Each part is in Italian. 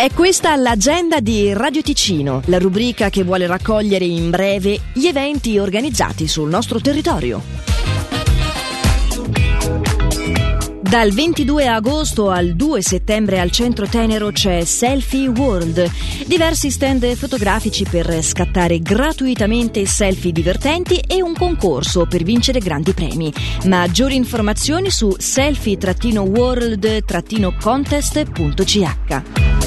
È questa l'agenda di Radio Ticino, la rubrica che vuole raccogliere in breve gli eventi organizzati sul nostro territorio. Dal 22 agosto al 2 settembre al centro Tenero c'è Selfie World, diversi stand fotografici per scattare gratuitamente selfie divertenti e un concorso per vincere grandi premi. Maggiori informazioni su selfie-world-contest.ch.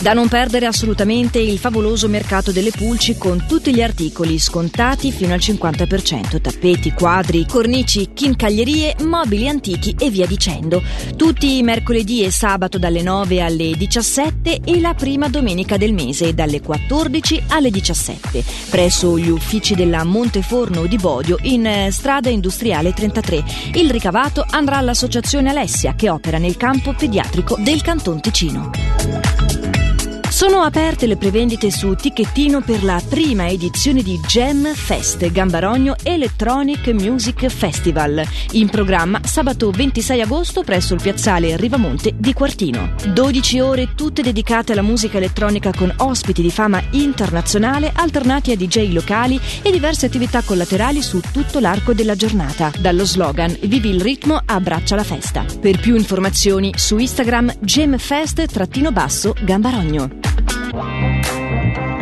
Da non perdere assolutamente il favoloso mercato delle pulci con tutti gli articoli scontati fino al 50%, tappeti, quadri, cornici, chincaglierie, mobili antichi e via dicendo. Tutti i mercoledì e sabato dalle 9 alle 17 e la prima domenica del mese dalle 14 alle 17, presso gli uffici della Monteforno di Bodio in eh, strada industriale 33. Il ricavato andrà all'associazione Alessia che opera nel campo pediatrico del Canton Ticino. Sono aperte le prevendite su Ticchettino per la prima edizione di Gem Fest Gambarogno Electronic Music Festival, in programma sabato 26 agosto presso il piazzale Rivamonte di Quartino. 12 ore tutte dedicate alla musica elettronica con ospiti di fama internazionale alternati a DJ locali e diverse attività collaterali su tutto l'arco della giornata, dallo slogan Vivi il ritmo, abbraccia la festa. Per più informazioni su Instagram gemfest-gambarogno.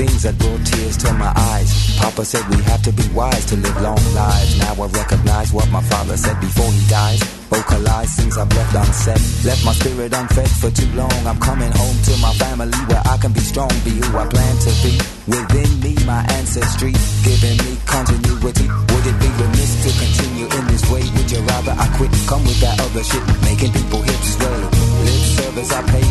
Things that brought tears to my eyes. Papa said we have to be wise to live long lives. Now I recognize what my father said before he dies. Oh, Vocalize things I've left unsaid. Left my spirit unfed for too long. I'm coming home to my family where I can be strong, be who I plan to be. Within me, my ancestry, giving me continuity. Would it be remiss to continue in this way? Would you rather I quit? Come with that other shit, making people hips sway service I pay,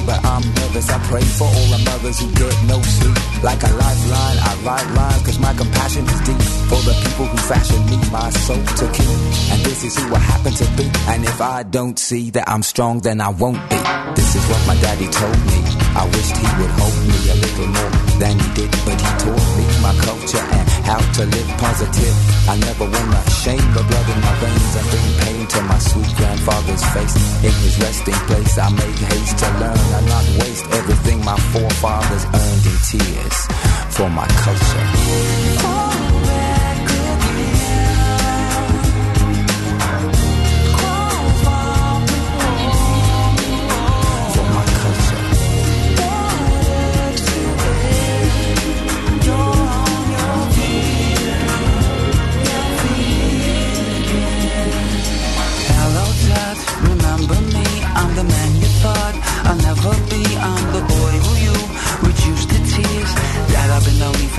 nervous. I pray for all the mothers who get no sleep. Like a lifeline, I write rhymes, cause my compassion is deep. For the people who fashion me, my soul to keep. And this is who I happen to be. And if I don't see that I'm strong, then I won't be. This is what my daddy told me. I wished he would hold me a little more than he did, but he taught me my culture and how to live positive. I never wanna shame the blood in my veins and bring pain to my sweet grandfather's face. In his resting place, I make haste to learn and not waste my forefathers earned in tears for my culture.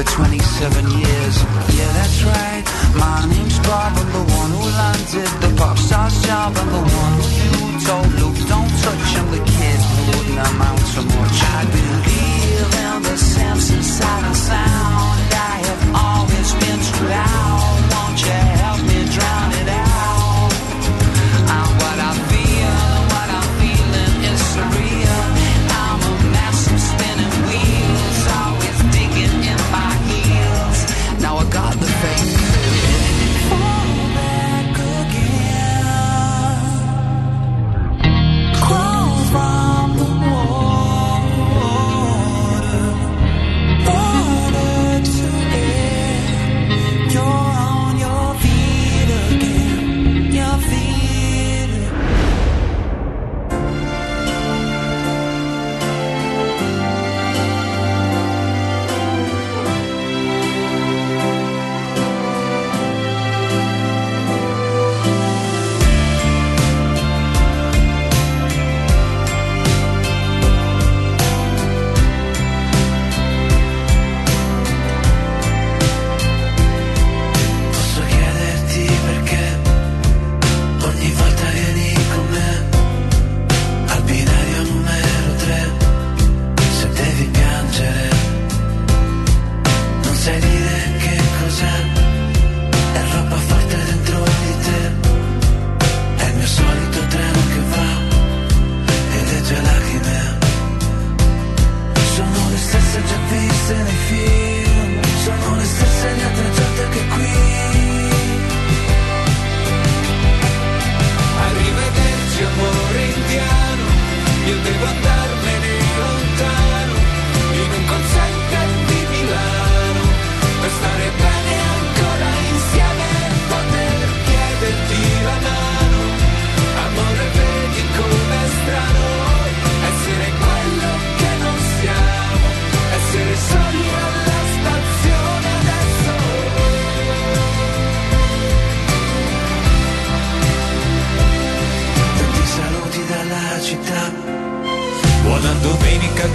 For 27 years. Yeah, that's right. My name's Bob. I'm the one who landed the pop star's job. I'm the one who you told Luke, don't touch. I'm the kid who wouldn't amount to much. I believe in the sense inside and sound.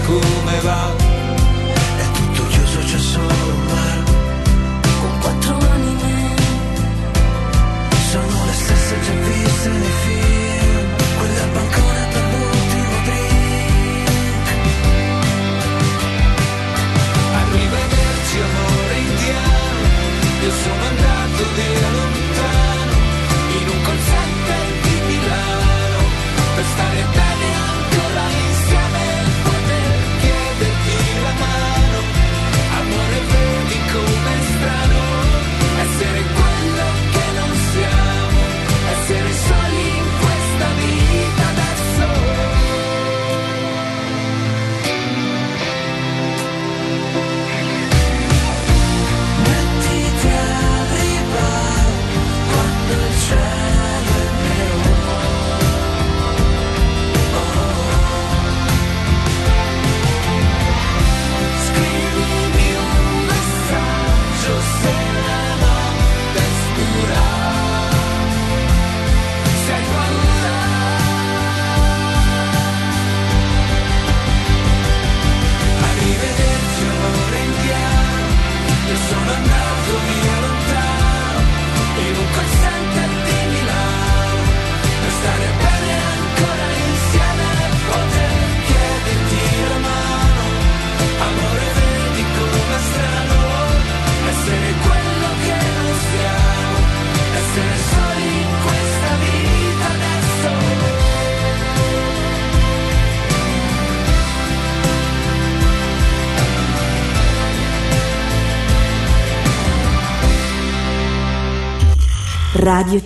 Come va? Radio